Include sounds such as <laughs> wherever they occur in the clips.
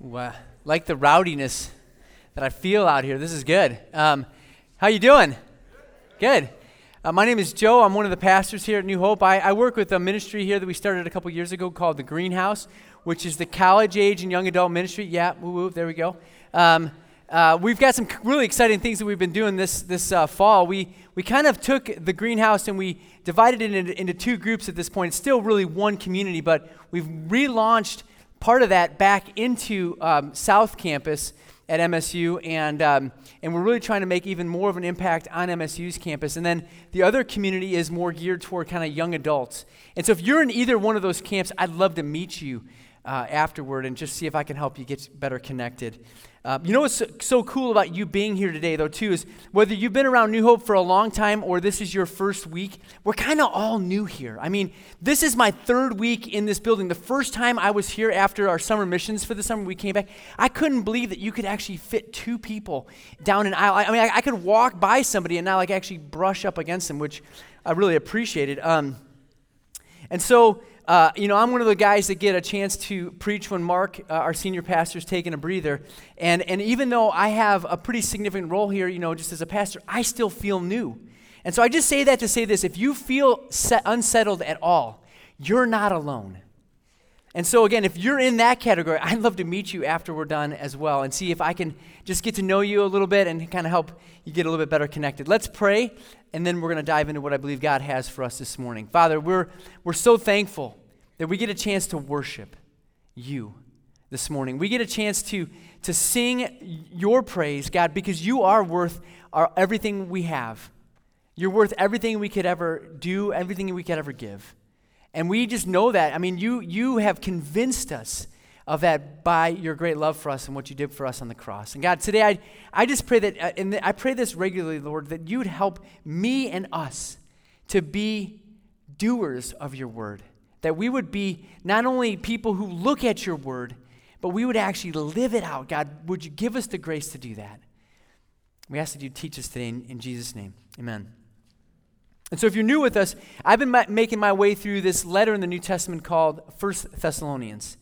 Wow. Like the rowdiness that I feel out here. This is good. Um, how you doing? Good. Uh, my name is Joe. I'm one of the pastors here at New Hope. I, I work with a ministry here that we started a couple years ago called the Greenhouse, which is the college age and young adult ministry. Yeah, woo woo, there we go. Um, uh, we've got some really exciting things that we've been doing this this uh, fall. We we kind of took the greenhouse and we divided it into, into two groups at this point. It's still really one community, but we've relaunched part of that back into um, South Campus at MSU, and, um, and we're really trying to make even more of an impact on MSU's campus. And then the other community is more geared toward kind of young adults. And so if you're in either one of those camps, I'd love to meet you uh, afterward and just see if I can help you get better connected. Uh, you know what's so, cool about you being here today, though, too, is whether you've been around New Hope for a long time or this is your first week, we're kind of all new here. I mean, this is my third week in this building. The first time I was here after our summer missions for the summer, we came back, I couldn't believe that you could actually fit two people down an aisle. I mean, I, I could walk by somebody and not like, actually brush up against them, which I really appreciated. Um, and so, uh, you know, I'm one of the guys that get a chance to preach when Mark, uh, our senior pastor, is taking a breather. And, and even though I have a pretty significant role here, you know, just as a pastor, I still feel new. And so I just say that to say this if you feel set, unsettled at all, you're not alone. And so, again, if you're in that category, I'd love to meet you after we're done as well and see if I can just get to know you a little bit and kind of help you get a little bit better connected. Let's pray, and then we're going to dive into what I believe God has for us this morning. Father, we're, we're so thankful that we get a chance to worship you this morning. We get a chance to, to sing your praise, God, because you are worth our, everything we have. You're worth everything we could ever do, everything we could ever give. And we just know that. I mean, you, you have convinced us of that by your great love for us and what you did for us on the cross. And God, today I, I just pray that, uh, and I pray this regularly, Lord, that you'd help me and us to be doers of your word. That we would be not only people who look at your word, but we would actually live it out. God, would you give us the grace to do that? We ask that you teach us today in, in Jesus' name. Amen. And so, if you're new with us, I've been making my way through this letter in the New Testament called First Thessalonians.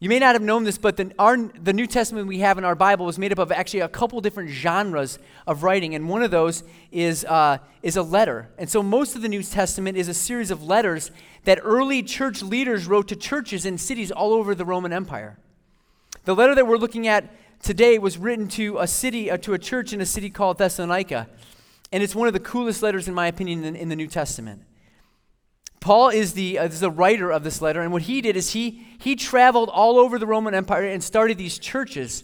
You may not have known this, but the, our, the New Testament we have in our Bible is made up of actually a couple different genres of writing, and one of those is, uh, is a letter. And so most of the New Testament is a series of letters that early church leaders wrote to churches in cities all over the Roman Empire. The letter that we're looking at today was written to a city, uh, to a church in a city called Thessalonica, and it's one of the coolest letters, in my opinion, in, in the New Testament. Paul is the, uh, is the writer of this letter, and what he did is he, he traveled all over the Roman Empire and started these churches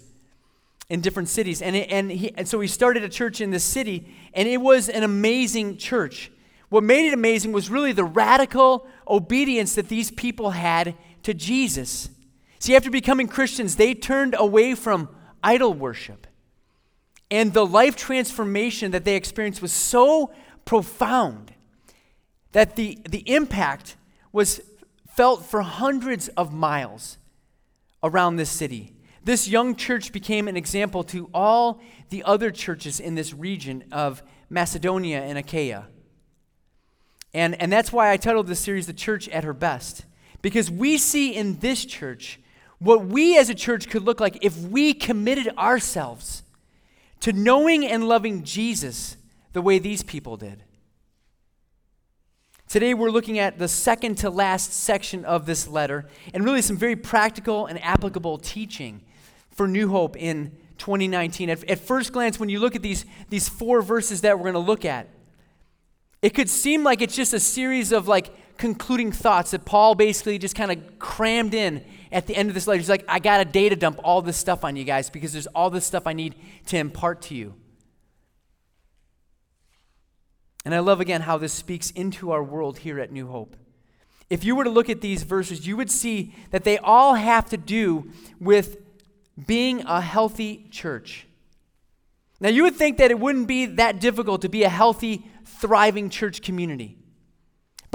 in different cities. And, it, and, he, and so he started a church in this city, and it was an amazing church. What made it amazing was really the radical obedience that these people had to Jesus. See, after becoming Christians, they turned away from idol worship. And the life transformation that they experienced was so profound that the, the impact was felt for hundreds of miles around this city. This young church became an example to all the other churches in this region of Macedonia and Achaia. And, and that's why I titled this series The Church at Her Best. Because we see in this church what we as a church could look like if we committed ourselves to knowing and loving Jesus the way these people did. Today, we're looking at the second to last section of this letter and really some very practical and applicable teaching for New Hope in 2019. At, at first glance, when you look at these, these four verses that we're going to look at, it could seem like it's just a series of like concluding thoughts that Paul basically just kind of crammed in at the end of this letter. He's like, I got a data dump all this stuff on you guys because there's all this stuff I need to impart to you. And I love again how this speaks into our world here at New Hope. If you were to look at these verses, you would see that they all have to do with being a healthy church. Now, you would think that it wouldn't be that difficult to be a healthy, thriving church community.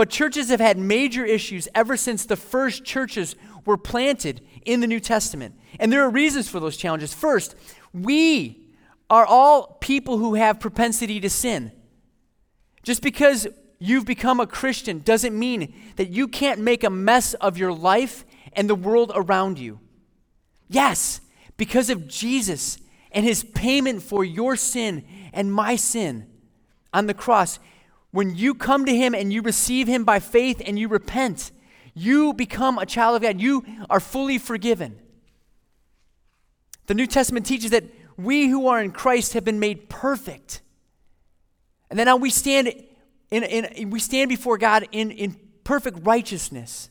But churches have had major issues ever since the first churches were planted in the New Testament. And there are reasons for those challenges. First, we are all people who have propensity to sin. Just because you've become a Christian doesn't mean that you can't make a mess of your life and the world around you. Yes, because of Jesus and his payment for your sin and my sin on the cross. When you come to him and you receive him by faith and you repent, you become a child of God. You are fully forgiven. The New Testament teaches that we who are in Christ have been made perfect. And then now we stand in, in, we stand before God in, in perfect righteousness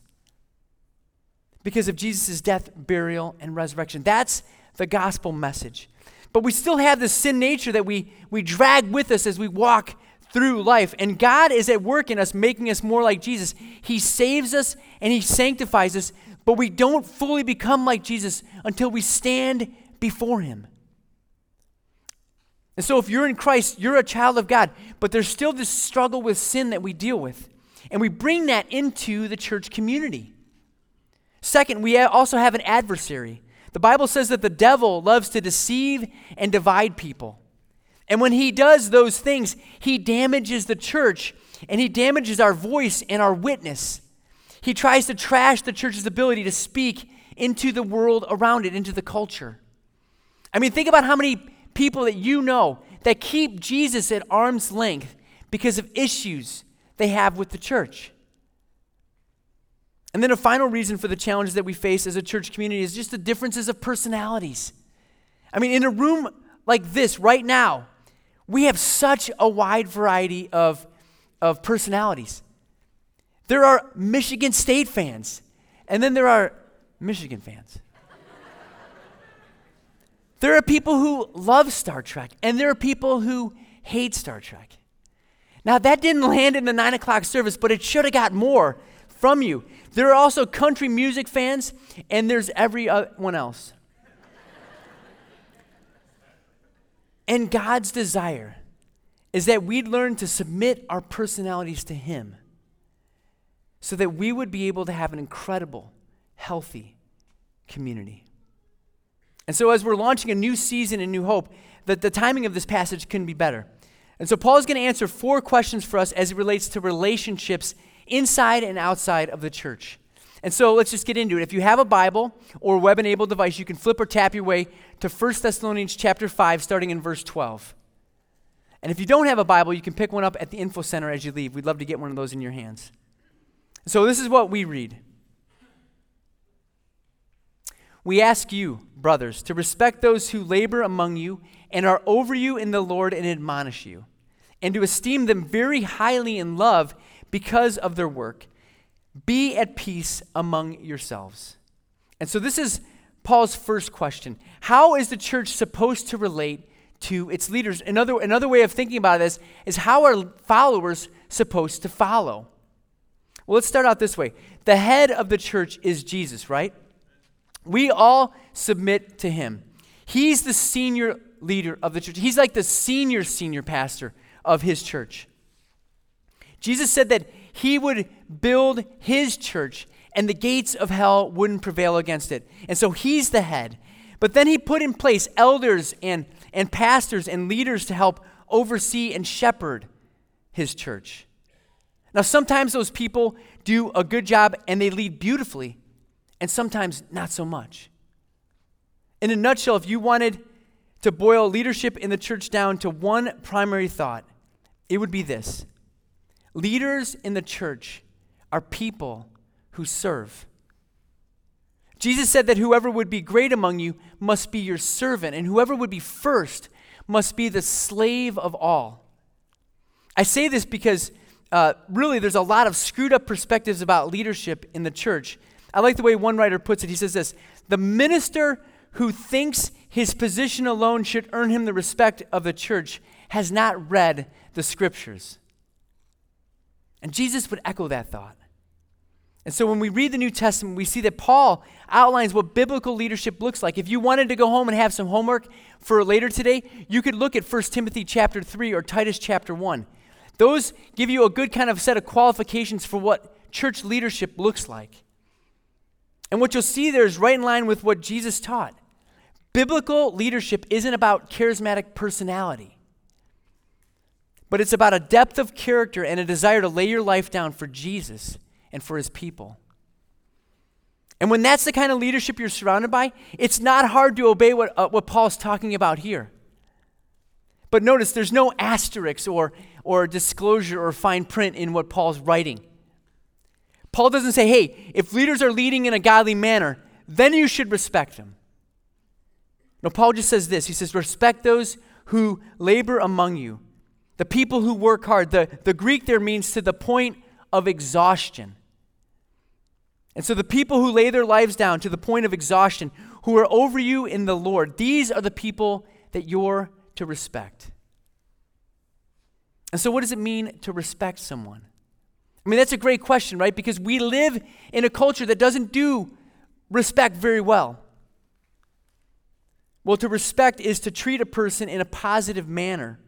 because of Jesus' death, burial, and resurrection. That's the gospel message. But we still have this sin nature that we, we drag with us as we walk through life. And God is at work in us, making us more like Jesus. He saves us and He sanctifies us, but we don't fully become like Jesus until we stand before Him. And so, if you're in Christ, you're a child of God, but there's still this struggle with sin that we deal with. And we bring that into the church community. Second, we also have an adversary. The Bible says that the devil loves to deceive and divide people. And when he does those things, he damages the church and he damages our voice and our witness. He tries to trash the church's ability to speak into the world around it, into the culture. I mean, think about how many people that you know that keep Jesus at arm's length because of issues they have with the church. And then a final reason for the challenges that we face as a church community is just the differences of personalities. I mean, in a room like this right now, we have such a wide variety of, of personalities. There are Michigan State fans, and then there are Michigan fans. there are people who love Star Trek, and there are people who hate Star Trek. Now, that didn't land in the nine o'clock service, but it should have got more from you. There are also country music fans, and there's everyone else. And God's desire is that we'd learn to submit our personalities to Him so that we would be able to have an incredible, healthy community. And so, as we're launching a new season in New Hope, the, the timing of this passage couldn't be better. And so, Paul is going to answer four questions for us as it relates to relationships inside and outside of the church. And so let's just get into it. If you have a Bible or web-enabled device, you can flip or tap your way to 1 Thessalonians chapter 5 starting in verse 12. And if you don't have a Bible, you can pick one up at the info center as you leave. We'd love to get one of those in your hands. So this is what we read. We ask you, brothers, to respect those who labor among you and are over you in the Lord and admonish you, and to esteem them very highly in love because of their work. Be at peace among yourselves. And so, this is Paul's first question How is the church supposed to relate to its leaders? Another, another way of thinking about this is how are followers supposed to follow? Well, let's start out this way the head of the church is Jesus, right? We all submit to him. He's the senior leader of the church, he's like the senior, senior pastor of his church. Jesus said that he would build his church and the gates of hell wouldn't prevail against it. And so he's the head. But then he put in place elders and, and pastors and leaders to help oversee and shepherd his church. Now, sometimes those people do a good job and they lead beautifully, and sometimes not so much. In a nutshell, if you wanted to boil leadership in the church down to one primary thought, it would be this Leaders in the church are people who serve. Jesus said that whoever would be great among you must be your servant, and whoever would be first must be the slave of all. I say this because uh, really there's a lot of screwed up perspectives about leadership in the church. I like the way one writer puts it. He says this The minister who thinks his position alone should earn him the respect of the church has not read the scriptures. And Jesus would echo that thought. And so when we read the New Testament, we see that Paul outlines what biblical leadership looks like. If you wanted to go home and have some homework for later today, you could look at 1 Timothy chapter 3 or Titus chapter 1. Those give you a good kind of set of qualifications for what church leadership looks like. And what you'll see there is right in line with what Jesus taught. Biblical leadership isn't about charismatic personality but it's about a depth of character and a desire to lay your life down for Jesus and for his people. And when that's the kind of leadership you're surrounded by, it's not hard to obey what, uh, what Paul's talking about here. But notice there's no asterisks or, or disclosure or fine print in what Paul's writing. Paul doesn't say, hey, if leaders are leading in a godly manner, then you should respect them. No, Paul just says this He says, respect those who labor among you, the people who work hard. The, the Greek there means to the point of exhaustion. And so the people who lay their lives down to the point of exhaustion, who are over you in the Lord, these are the people that you're to respect. And so, what does it mean to respect someone? I mean, that's a great question, right? Because we live in a culture that doesn't do respect very well. Well, to respect is to treat a person in a positive manner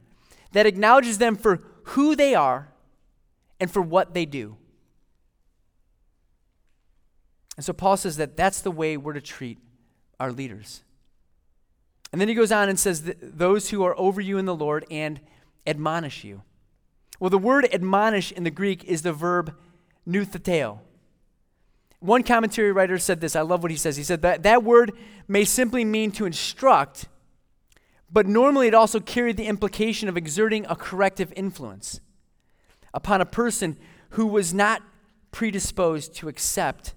that acknowledges them for who they are and for what they do. And so Paul says that that's the way we're to treat our leaders. And then he goes on and says, Those who are over you in the Lord and admonish you. Well, the word admonish in the Greek is the verb noutheteo. One commentary writer said this. I love what he says. He said that that word may simply mean to instruct, but normally it also carried the implication of exerting a corrective influence upon a person who was not predisposed to accept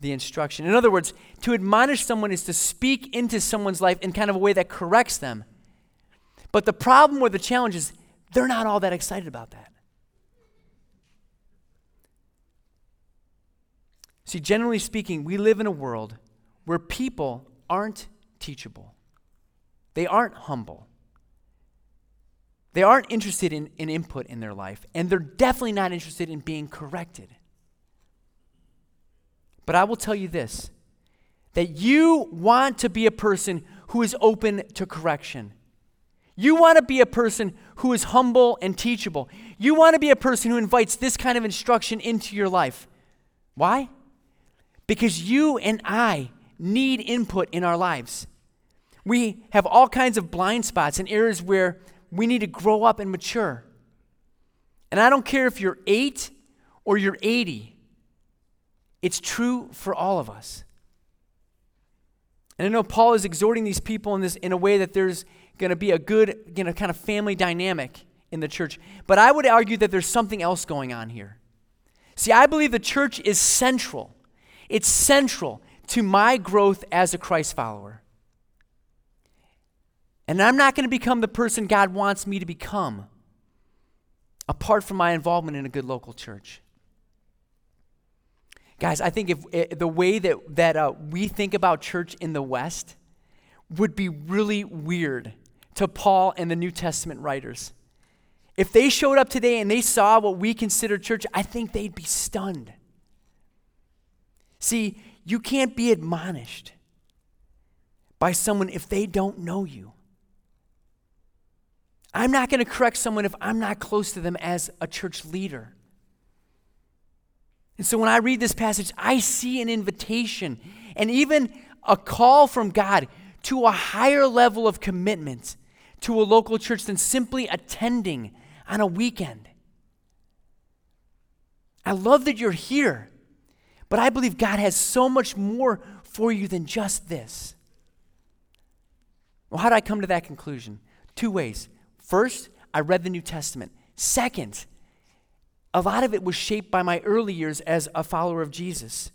the instruction. In other words, to admonish someone is to speak into someone's life in kind of a way that corrects them. But the problem or the challenge is they're not all that excited about that. See, generally speaking, we live in a world where people aren't teachable, they aren't humble. They aren't interested in, in input in their life, and they're definitely not interested in being corrected. But I will tell you this that you want to be a person who is open to correction. You want to be a person who is humble and teachable. You want to be a person who invites this kind of instruction into your life. Why? Because you and I need input in our lives. We have all kinds of blind spots and areas where we need to grow up and mature. And I don't care if you're eight or you're 80, it's true for all of us. And I know Paul is exhorting these people in this in a way that there's going to be a good, you know, kind of family dynamic in the church. But I would argue that there's something else going on here. See, I believe the church is central. It's central to my growth as a Christ follower. And I'm not going to become the person God wants me to become apart from my involvement in a good local church. Guys, I think if, if eh, the way that, that uh, we think about church in the West would be really weird to Paul and the New Testament writers. If they showed up today and they saw what we consider church, I think they'd be stunned. See, you can't be admonished by someone if they don't know you. I'm not going to correct someone if I'm not close to them as a church leader. And so when I read this passage, I see an invitation and even a call from God to a higher level of commitment to a local church than simply attending on a weekend. I love that you're here, but I believe God has so much more for you than just this. Well, how did I come to that conclusion? Two ways. First, I read the New Testament. Second, a lot of it was shaped by my early years as a follower of Jesus.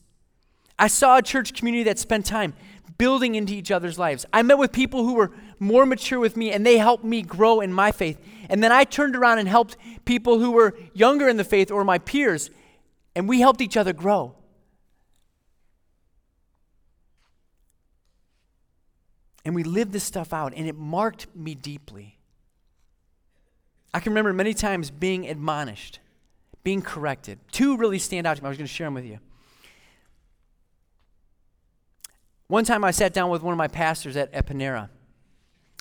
I saw a church community that spent time building into each other's lives. I met with people who were more mature with me and they helped me grow in my faith. And then I turned around and helped people who were younger in the faith or my peers, and we helped each other grow. And we lived this stuff out, and it marked me deeply. I can remember many times being admonished, being corrected. Two really stand out to me. I was going to share them with you. One time I sat down with one of my pastors at, at Panera,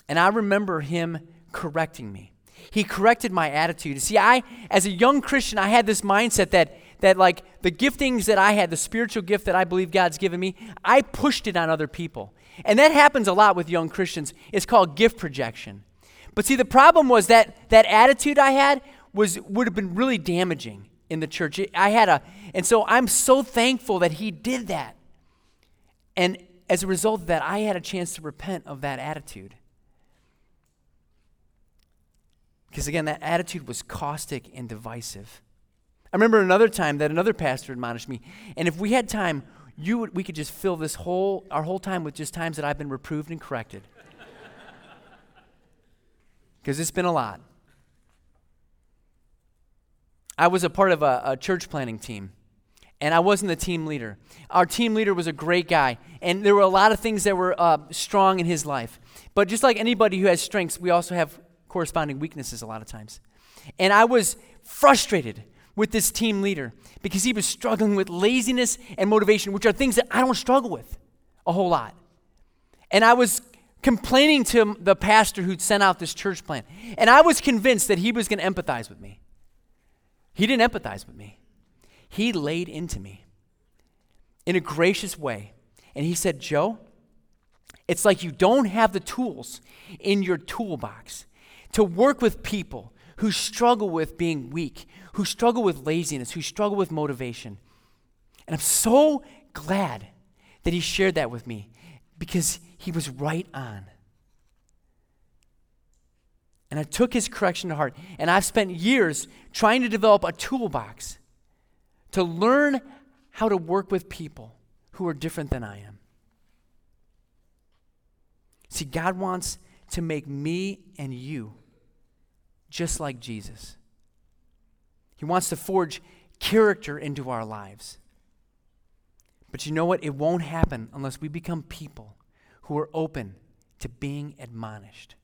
and I remember him correcting me. He corrected my attitude. See, I, as a young Christian, I had this mindset that, that like the giftings that I had, the spiritual gift that I believe God's given me, I pushed it on other people. And that happens a lot with young Christians. It's called gift projection. But see, the problem was that that attitude I had was would have been really damaging in the church. I had a, and so I'm so thankful that he did that. And as a result of that, I had a chance to repent of that attitude. Because again, that attitude was caustic and divisive. I remember another time that another pastor admonished me, and if we had time, you would, we could just fill this whole our whole time with just times that I've been reproved and corrected. Because it's been a lot. I was a part of a, a church planning team and I wasn't the team leader. Our team leader was a great guy, and there were a lot of things that were uh, strong in his life. But just like anybody who has strengths, we also have corresponding weaknesses a lot of times. And I was frustrated with this team leader because he was struggling with laziness and motivation, which are things that I don't struggle with a whole lot. And I was complaining to the pastor who'd sent out this church plan. And I was convinced that he was going to empathize with me. He didn't empathize with me. He laid into me in a gracious way. And he said, Joe, it's like you don't have the tools in your toolbox to work with people who struggle with being weak, who struggle with laziness, who struggle with motivation. And I'm so glad that he shared that with me because he was right on. And I took his correction to heart. And I've spent years trying to develop a toolbox to learn how to work with people who are different than I am. See, God wants to make me and you just like Jesus. He wants to forge character into our lives. But you know what? It won't happen unless we become people who are open to being admonished.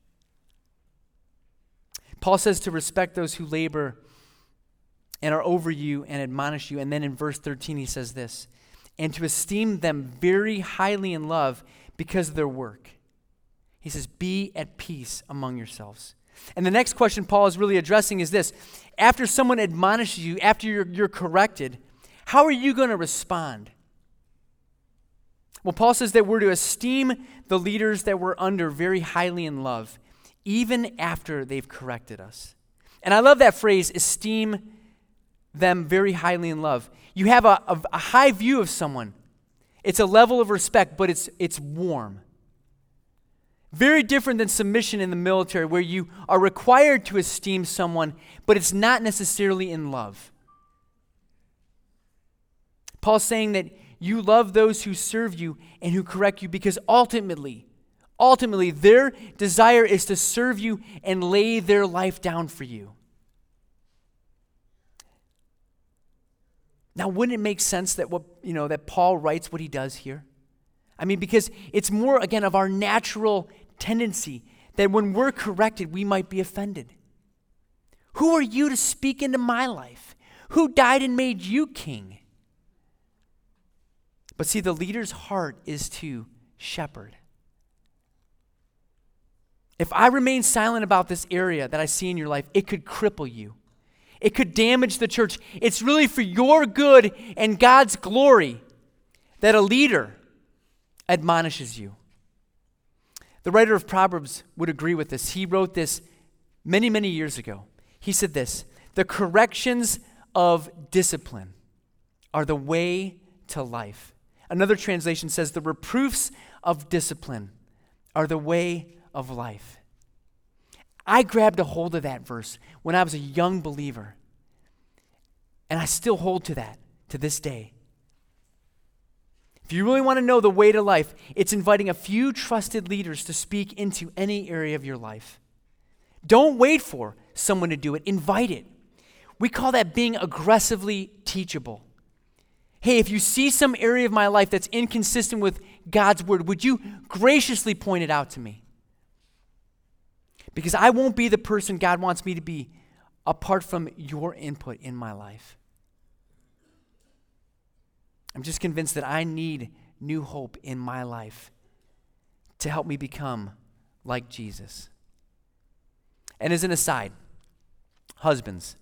Paul says to respect those who labor and are over you and admonish you. And then in verse 13, he says this and to esteem them very highly in love because of their work. He says, Be at peace among yourselves. And the next question Paul is really addressing is this after someone admonishes you, after you're, you're corrected, how are you going to respond? Well, Paul says that we're to esteem the leaders that we're under very highly in love, even after they've corrected us. And I love that phrase, esteem them very highly in love. You have a, a, a high view of someone. It's a level of respect, but it's, it's warm. Very different than submission in the military, where you are required to esteem someone, but it's not necessarily in love. Paul's saying that you love those who serve you and who correct you because ultimately, ultimately, their desire is to serve you and lay their life down for you. Now, wouldn't it make sense that what, you know, that Paul writes what he does here? I mean, because it's more, again, of our natural tendency that when we're corrected, we might be offended. Who are you to speak into my life? Who died and made you king? But see, the leader's heart is to shepherd. If I remain silent about this area that I see in your life, it could cripple you. It could damage the church. It's really for your good and God's glory that a leader admonishes you. The writer of Proverbs would agree with this. He wrote this many, many years ago. He said this The corrections of discipline are the way to life. Another translation says, The reproofs of discipline are the way of life. I grabbed a hold of that verse when I was a young believer. And I still hold to that to this day. If you really want to know the way to life, it's inviting a few trusted leaders to speak into any area of your life. Don't wait for someone to do it, invite it. We call that being aggressively teachable. Hey, if you see some area of my life that's inconsistent with God's word, would you graciously point it out to me? Because I won't be the person God wants me to be apart from your input in my life. I'm just convinced that I need new hope in my life to help me become like Jesus. And as an aside, husbands,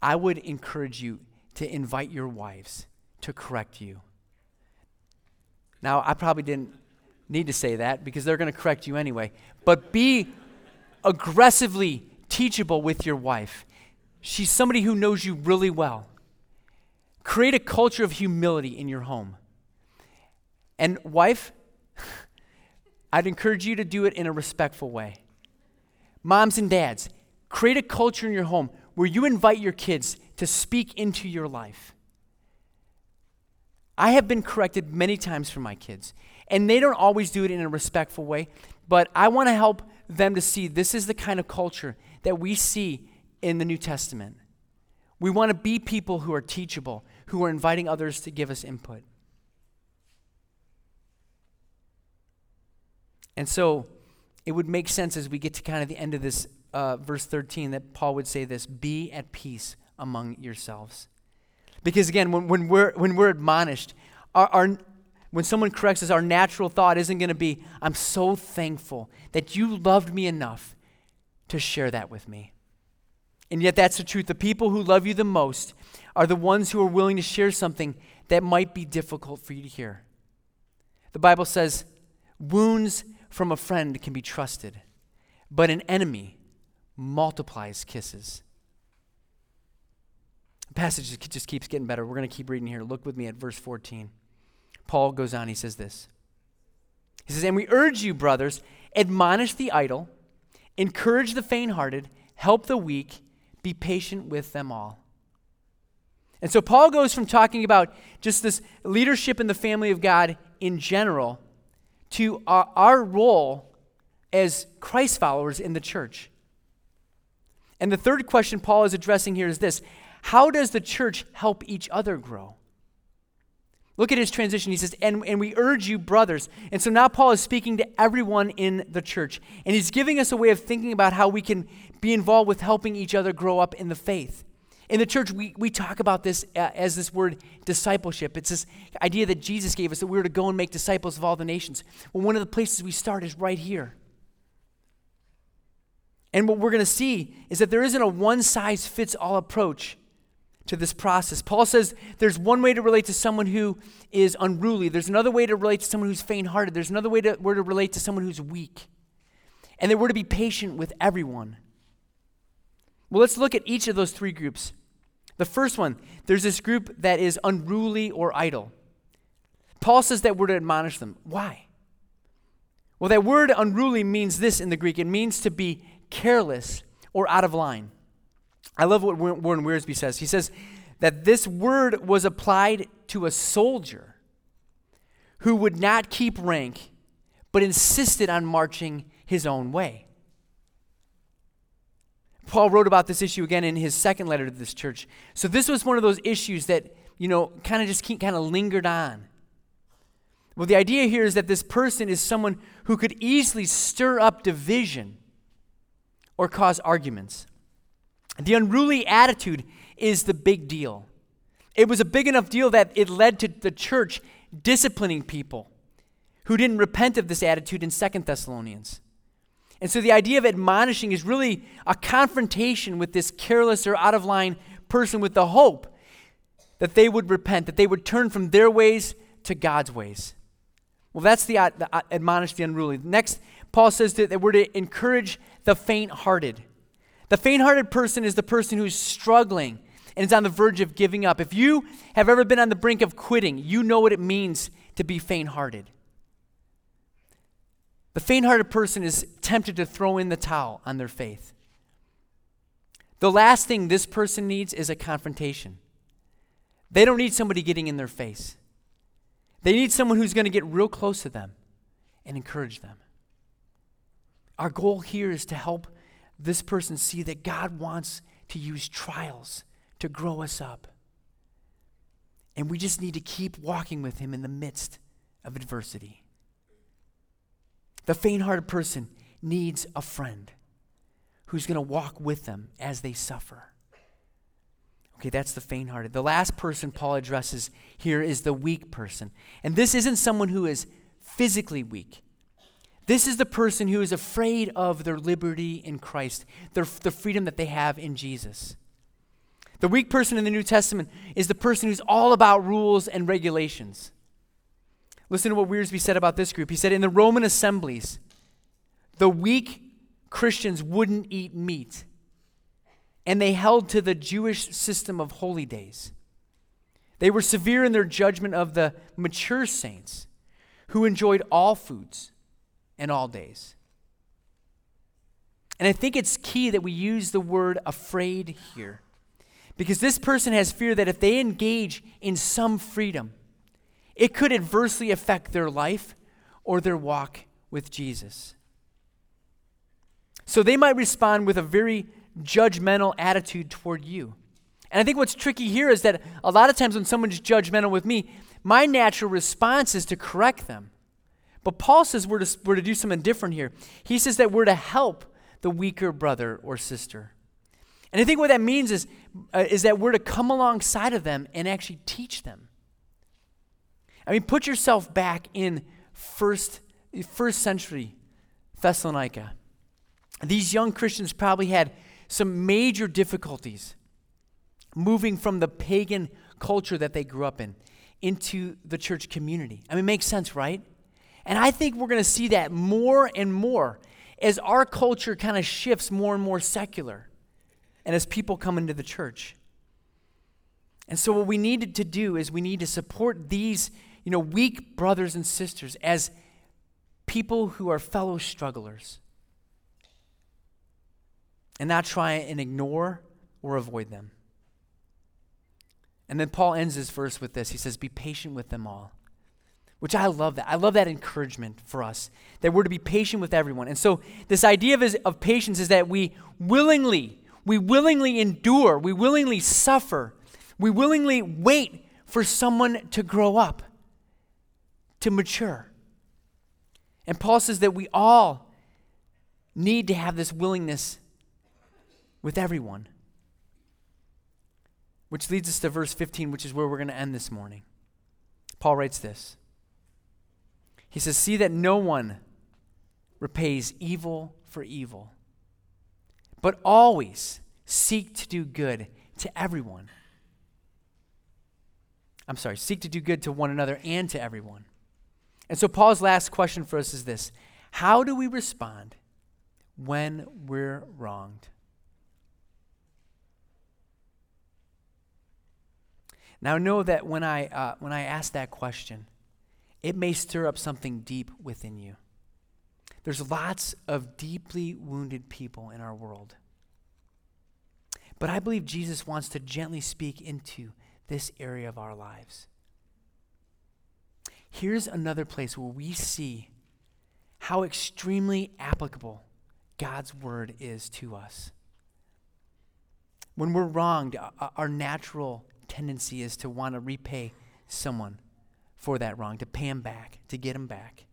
I would encourage you to invite your wives to correct you. Now, I probably didn't need to say that because they're going to correct you anyway, but be aggressively teachable with your wife. She's somebody who knows you really well. Create a culture of humility in your home. And, wife, <laughs> I'd encourage you to do it in a respectful way. Moms and dads, create a culture in your home where you invite your kids to speak into your life. I have been corrected many times from my kids, and they don't always do it in a respectful way, but I want to help them to see this is the kind of culture that we see in the New Testament. We want to be people who are teachable, who are inviting others to give us input. And so it would make sense as we get to kind of the end of this uh, verse 13 that Paul would say this be at peace among yourselves. Because again, when, when, we're, when we're admonished, our, our, when someone corrects us, our natural thought isn't going to be, I'm so thankful that you loved me enough to share that with me. And yet, that's the truth. The people who love you the most are the ones who are willing to share something that might be difficult for you to hear. The Bible says, wounds from a friend can be trusted, but an enemy multiplies kisses. The passage just keeps getting better. We're going to keep reading here. Look with me at verse 14. Paul goes on, he says this. He says, And we urge you, brothers, admonish the idle, encourage the faint hearted, help the weak, be patient with them all. And so Paul goes from talking about just this leadership in the family of God in general to our, our role as Christ followers in the church. And the third question Paul is addressing here is this how does the church help each other grow? Look at his transition. He says, and, and we urge you, brothers. And so now Paul is speaking to everyone in the church. And he's giving us a way of thinking about how we can be involved with helping each other grow up in the faith. In the church, we, we talk about this uh, as this word discipleship. It's this idea that Jesus gave us that we were to go and make disciples of all the nations. Well, one of the places we start is right here. And what we're going to see is that there isn't a one size fits all approach to this process. Paul says there's one way to relate to someone who is unruly, there's another way to relate to someone who's faint hearted, there's another way to, we're to relate to someone who's weak, and that we're to be patient with everyone. Well, let's look at each of those three groups. The first one, there's this group that is unruly or idle. Paul says that we're to admonish them. Why? Well, that word unruly means this in the Greek it means to be careless or out of line. I love what Warren Wiersbe says. He says that this word was applied to a soldier who would not keep rank but insisted on marching his own way. Paul wrote about this issue again in his second letter to this church. So this was one of those issues that, you know, kind of just kind of lingered on. Well, the idea here is that this person is someone who could easily stir up division or cause arguments. The unruly attitude is the big deal. It was a big enough deal that it led to the church disciplining people who didn't repent of this attitude in Second Thessalonians. And so the idea of admonishing is really a confrontation with this careless or out of line person with the hope that they would repent, that they would turn from their ways to God's ways. Well, that's the, uh, the uh, admonish the unruly. Next, Paul says that, that we're to encourage the faint hearted. The faint hearted person is the person who's struggling and is on the verge of giving up. If you have ever been on the brink of quitting, you know what it means to be faint hearted. The faint hearted person is tempted to throw in the towel on their faith. The last thing this person needs is a confrontation. They don't need somebody getting in their face. They need someone who's going to get real close to them and encourage them. Our goal here is to help this person see that God wants to use trials to grow us up. And we just need to keep walking with Him in the midst of adversity. The faint hearted person needs a friend who's going to walk with them as they suffer. Okay, that's the faint hearted. The last person Paul addresses here is the weak person. And this isn't someone who is physically weak, this is the person who is afraid of their liberty in Christ, their, the freedom that they have in Jesus. The weak person in the New Testament is the person who's all about rules and regulations. Listen to what Wiersbe said about this group. He said, In the Roman assemblies, the weak Christians wouldn't eat meat, and they held to the Jewish system of holy days. They were severe in their judgment of the mature saints who enjoyed all foods and all days. And I think it's key that we use the word afraid here. Because this person has fear that if they engage in some freedom, it could adversely affect their life or their walk with Jesus. So they might respond with a very judgmental attitude toward you. And I think what's tricky here is that a lot of times when someone's judgmental with me, my natural response is to correct them. But Paul says we're to, we're to do something different here. He says that we're to help the weaker brother or sister. And I think what that means is, uh, is that we're to come alongside of them and actually teach them. I mean, put yourself back in first, first century Thessalonica. These young Christians probably had some major difficulties moving from the pagan culture that they grew up in into the church community. I mean, it makes sense, right? And I think we're going to see that more and more as our culture kind of shifts more and more secular and as people come into the church. And so what we need to do is we need to support these, you know, weak brothers and sisters as people who are fellow strugglers and not try and ignore or avoid them. And then Paul ends his verse with this. He says, Be patient with them all. Which I love that. I love that encouragement for us that we're to be patient with everyone. And so, this idea of, of patience is that we willingly, we willingly endure, we willingly suffer, we willingly wait for someone to grow up, to mature. And Paul says that we all need to have this willingness with everyone. Which leads us to verse 15, which is where we're going to end this morning. Paul writes this He says, See that no one repays evil for evil, but always seek to do good to everyone. I'm sorry, seek to do good to one another and to everyone. And so, Paul's last question for us is this How do we respond when we're wronged? Now, know that when I, uh, when I ask that question, it may stir up something deep within you. There's lots of deeply wounded people in our world. But I believe Jesus wants to gently speak into this area of our lives. Here's another place where we see how extremely applicable God's word is to us. When we're wronged, our natural tendency is to want to repay someone for that wrong, to pay them back, to get him back.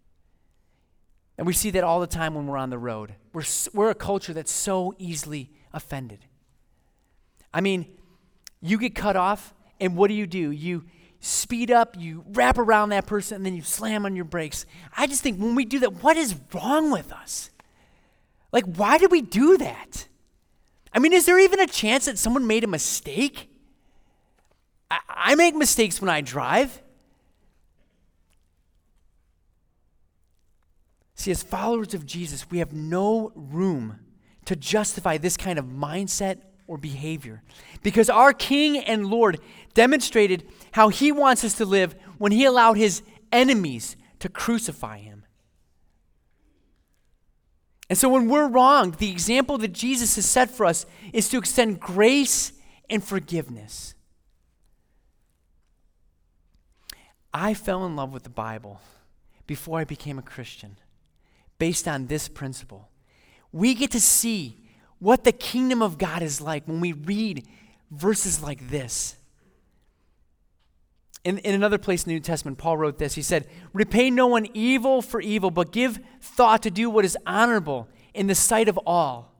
And we see that all the time when we're on the road. We're, we're a culture that's so easily offended. I mean, you get cut off, and what do you do? You speed up, you wrap around that person, and then you slam on your brakes. I just think when we do that, what is wrong with us? Like, why do we do that? I mean, is there even a chance that someone made a mistake? I, I make mistakes when I drive. See, as followers of Jesus, we have no room to justify this kind of mindset or behavior because our King and Lord demonstrated how he wants us to live when he allowed his enemies to crucify him. And so when we're wrong, the example that Jesus has set for us is to extend grace and forgiveness. I fell in love with the Bible before I became a Christian based on this principle. We get to see what the kingdom of God is like when we read verses like this. In, in another place in the New Testament, Paul wrote this. He said, Repay no one evil for evil, but give thought to do what is honorable in the sight of all.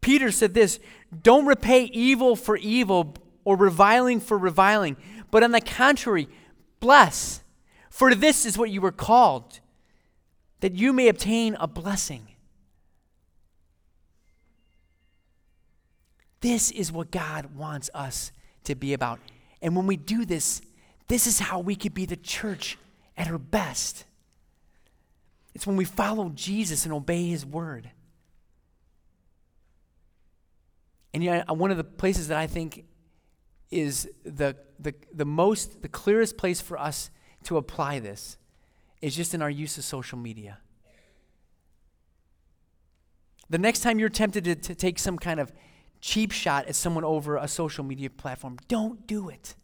Peter said this Don't repay evil for evil or reviling for reviling, but on the contrary, Bless, for this is what you were called, that you may obtain a blessing. This is what God wants us to be about. And when we do this, this is how we could be the church at her best. It's when we follow Jesus and obey his word. And you one of the places that I think is the, the, the most, the clearest place for us to apply this is just in our use of social media. The next time you're tempted to, to take some kind of cheap shot at someone over a social media platform, don't do it.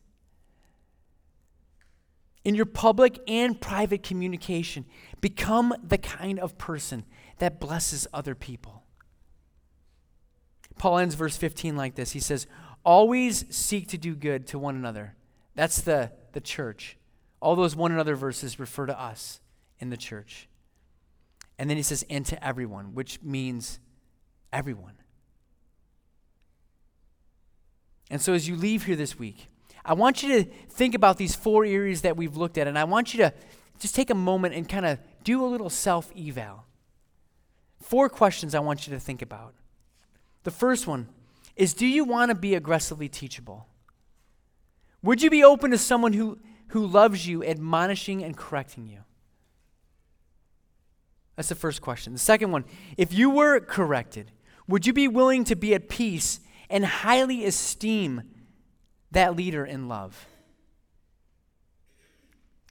In your public and private communication, become the kind of person that blesses other people. Paul ends verse 15 like this He says, Always seek to do good to one another. That's the, the church. All those one another verses refer to us in the church. And then he says, and to everyone, which means everyone. And so as you leave here this week, I want you to think about these four areas that we've looked at, and I want you to just take a moment and kind of do a little self eval. Four questions I want you to think about. The first one is Do you want to be aggressively teachable? Would you be open to someone who, who loves you, admonishing and correcting you? That's the first question. The second one if you were corrected, would you be willing to be at peace and highly esteem that leader in love?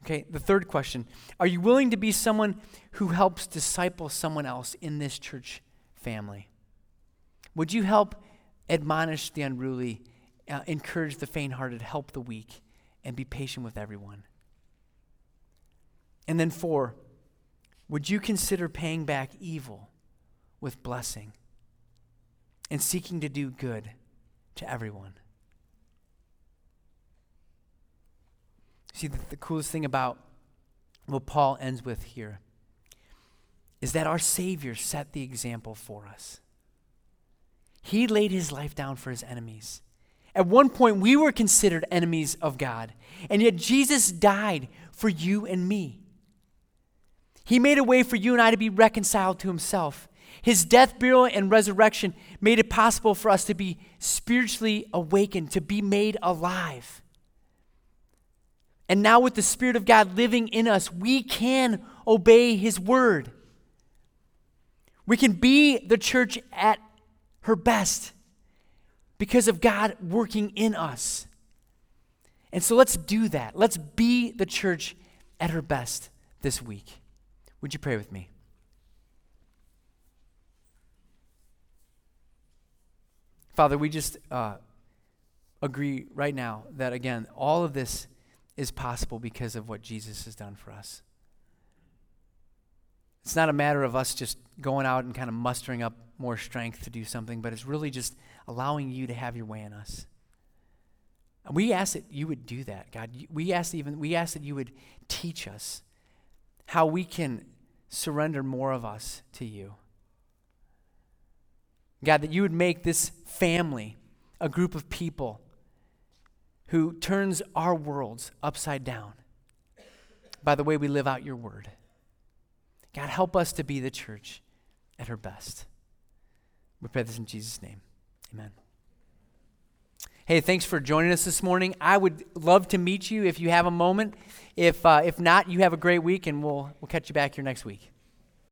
Okay, the third question Are you willing to be someone who helps disciple someone else in this church family? Would you help admonish the unruly, uh, encourage the faint hearted, help the weak, and be patient with everyone? And then, four, would you consider paying back evil with blessing and seeking to do good to everyone? See, the, the coolest thing about what Paul ends with here is that our Savior set the example for us. He laid his life down for his enemies. At one point, we were considered enemies of God, and yet Jesus died for you and me. He made a way for you and I to be reconciled to himself. His death, burial, and resurrection made it possible for us to be spiritually awakened, to be made alive. And now, with the Spirit of God living in us, we can obey His word. We can be the church at her best because of God working in us. And so let's do that. Let's be the church at her best this week. Would you pray with me? Father, we just uh, agree right now that, again, all of this is possible because of what Jesus has done for us. It's not a matter of us just going out and kind of mustering up more strength to do something, but it's really just allowing you to have your way in us. And we ask that you would do that, God. We ask even we ask that you would teach us how we can surrender more of us to you. God, that you would make this family a group of people who turns our worlds upside down by the way we live out your word. God, help us to be the church at her best. We pray this in Jesus' name. Amen. Hey, thanks for joining us this morning. I would love to meet you if you have a moment. If, uh, if not, you have a great week, and we'll, we'll catch you back here next week.